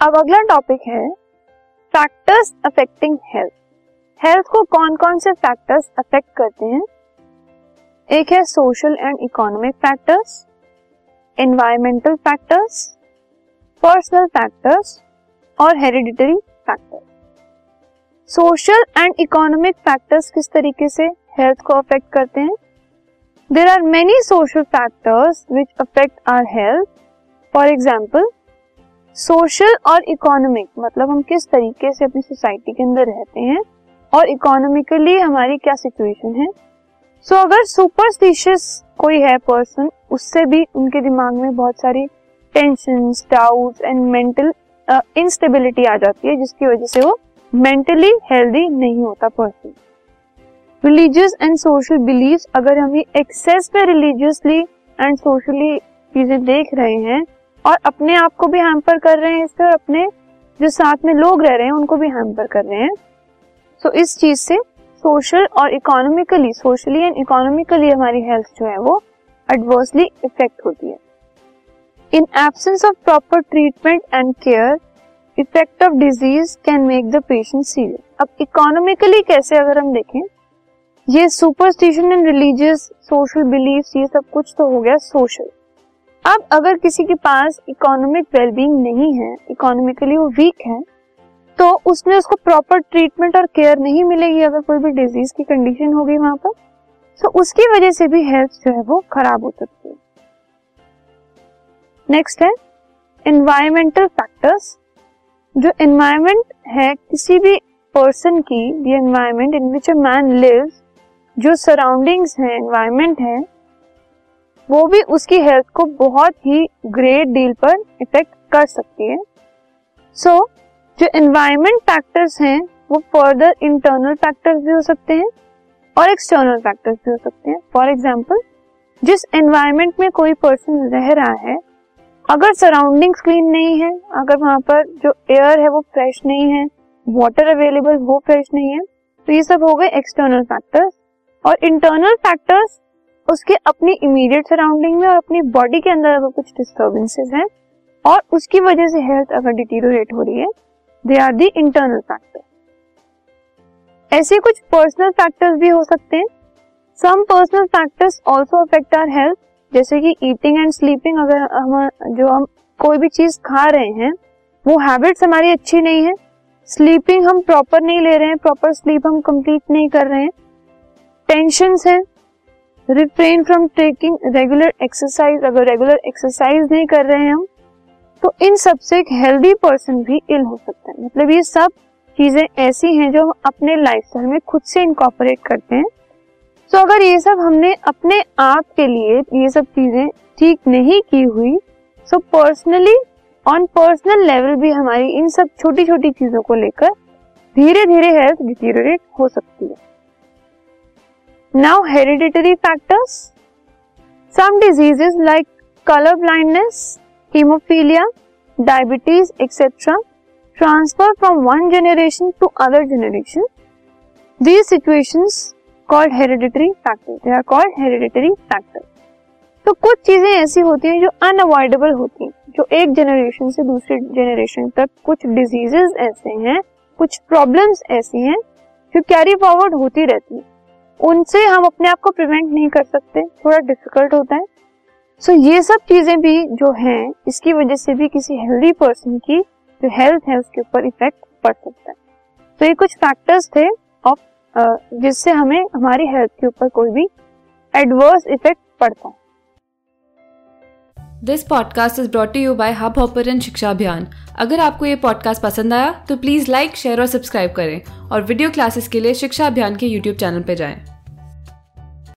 अब अगला टॉपिक है फैक्टर्स अफेक्टिंग हेल्थ हेल्थ को कौन कौन से फैक्टर्स अफेक्ट करते हैं? एक है social and economic factors environmental factors personal factors और hereditary factors social and economic factors किस तरीके से हेल्थ को अफेक्ट करते हैं? There are many social factors which affect our health for example social और इकोनॉमिक मतलब हम किस तरीके से अपनी सोसाइटी के अंदर रहते हैं और इकोनॉमिकली हमारी क्या सिचुएशन है। सो so, अगर सुपरस्टिशियस कोई है पर्सन उससे भी उनके दिमाग में बहुत सारी tension doubt and mental instability आ जाती है जिसकी वजह से वो मेंटली हेल्दी नहीं होता person religious and social belief अगर हम एक्सेस में रिलीजियसली एंड सोशली चीज़ें देख रहे हैं और अपने आप को भी हैम्पर कर रहे हैं इससे और अपने जो साथ में लोग रह रहे हैं उनको भी हैम्पर कर रहे हैं। सो so, इस चीज़ से सोशल और इकोनॉमिकली सोशली एंड इकोनॉमिकली हमारी हेल्थ जो है वो एडवर्सली इफ़ेक्ट होती है। In absence of proper treatment and care effect of disease can make the patient serious अब इकोनॉमिकली कैसे अगर हम देखें ये superstition and religious social belief ये सब कुछ तो हो गया सोशल अब अगर किसी के पास इकोनॉमिक वेलबींग नहीं है इकोनॉमिकली वो वीक है तो उसमें उसको प्रॉपर ट्रीटमेंट और केयर नहीं मिलेगी अगर कोई भी डिज़ीज़ की कंडीशन होगी वहाँ पर तो उसकी वजह से भी हेल्थ जो है वो खराब हो सकती है। नेक्स्ट है एनवायरमेंटल फैक्टर्स जो एनवायरमेंट है, किसी भी पर्सन की the environment in which a man lives जो सराउंडिंग्स है एनवायरमेंट है वो भी उसकी हेल्थ को बहुत ही ग्रेट डील पर इफ़ेक्ट कर सकती है। सो so, जो एनवायरमेंट फैक्टर्स हैं वो फर्दर इंटरनल फैक्टर्स भी हो सकते हैं और एक्सटर्नल फैक्टर्स भी हो सकते हैं। फॉर एग्ज़ाम्पल जिस एनवायरमेंट में कोई पर्सन रह रहा है अगर सराउंडिंग्स क्लीन नहीं है अगर वहाँ पर जो एयर है वो फ्रेश नहीं है वाटर अवेलेबल वो फ्रेश नहीं है तो ये सब हो गए एक्सटर्नल फैक्टर्स और इंटरनल फैक्टर्स उसके अपनी इमीडिएट सराउंडिंग में और अपनी बॉडी के अंदर अगर कुछ डिस्टर्बेंसेस हैं, और उसकी वजह से हेल्थ अगर डिटीरियोरेट हो रही है they are the internal factor ऐसे कुछ पर्सनल फैक्टर्स भी हो सकते हैं. Some personal factors also affect our health जैसे कि ईटिंग एंड स्लीपिंग अगर हम, जो हम कोई भी चीज़ खा रहे हैं, वो हैबिट्स हमारी अच्छी नहीं है. स्लीपिंग हम प्रॉपर नहीं ले रहे हैं प्रॉपर स्लीप हम कंप्लीट नहीं कर रहे हैं. टेंशन है. Refrain from taking regular exercise अगर रेगुलर एक्सरसाइज नहीं कर रहे हैं हम तो इन सबसे एक हेल्दी पर्सन भी इल हो सकता है। मतलब ये सब चीज़ें ऐसी हैं जो हम अपने लाइफ में खुद से इनकॉपरेट करते हैं। तो अगर ये सब हमने अपने आप के लिए ये सब चीज़ें ठीक नहीं की हुई so personally on personal level भी हमारी इन सब छोटी छोटी चीज़ों को लेकर धीरे धीरे हेल्थ डिटीरियोरेट हो सकती है। Now hereditary factors some diseases like colour blindness haemophilia diabetes etcetera transfer from one generation to other generation these situations called hereditary factor they are called hereditary factor तो कुछ चीज़ें ऐसी होती हैं जो अनअवॉइडेबल होती हैं, जो एक जनरेशन से दूसरे जनरेशन तक कुछ डिजीजेस ऐसे हैं, कुछ प्रॉब्लम्स ऐसी हैं, जो कैरी फॉरवर्ड होती रहती है। उनसे हम अपने आप को प्रिवेंट नहीं कर सकते थोड़ा डिफ़िकल्ट होता है। सो so, ये सब चीज़ें भी जो हैं इसकी वजह से भी किसी हेल्दी पर्सन की जो हेल्थ है उसके ऊपर इफ़ेक्ट पड़ सकता है। तो ये कुछ फैक्टर्स थे ऑफ़ जिससे हमें हमारी हेल्थ के ऊपर कोई भी एडवर्स इफ़ेक्ट पड़ता है। This podcast is brought you by Hubhopper शिक्षा अभियान अगर आपको ये पॉडकास्ट पसंद आया तो प्लीज़ लाइक शेयर और सब्सक्राइब करें। और वीडियो क्लासेस के लिए शिक्षा अभियान के यूट्यूब चैनल पर जाएँ।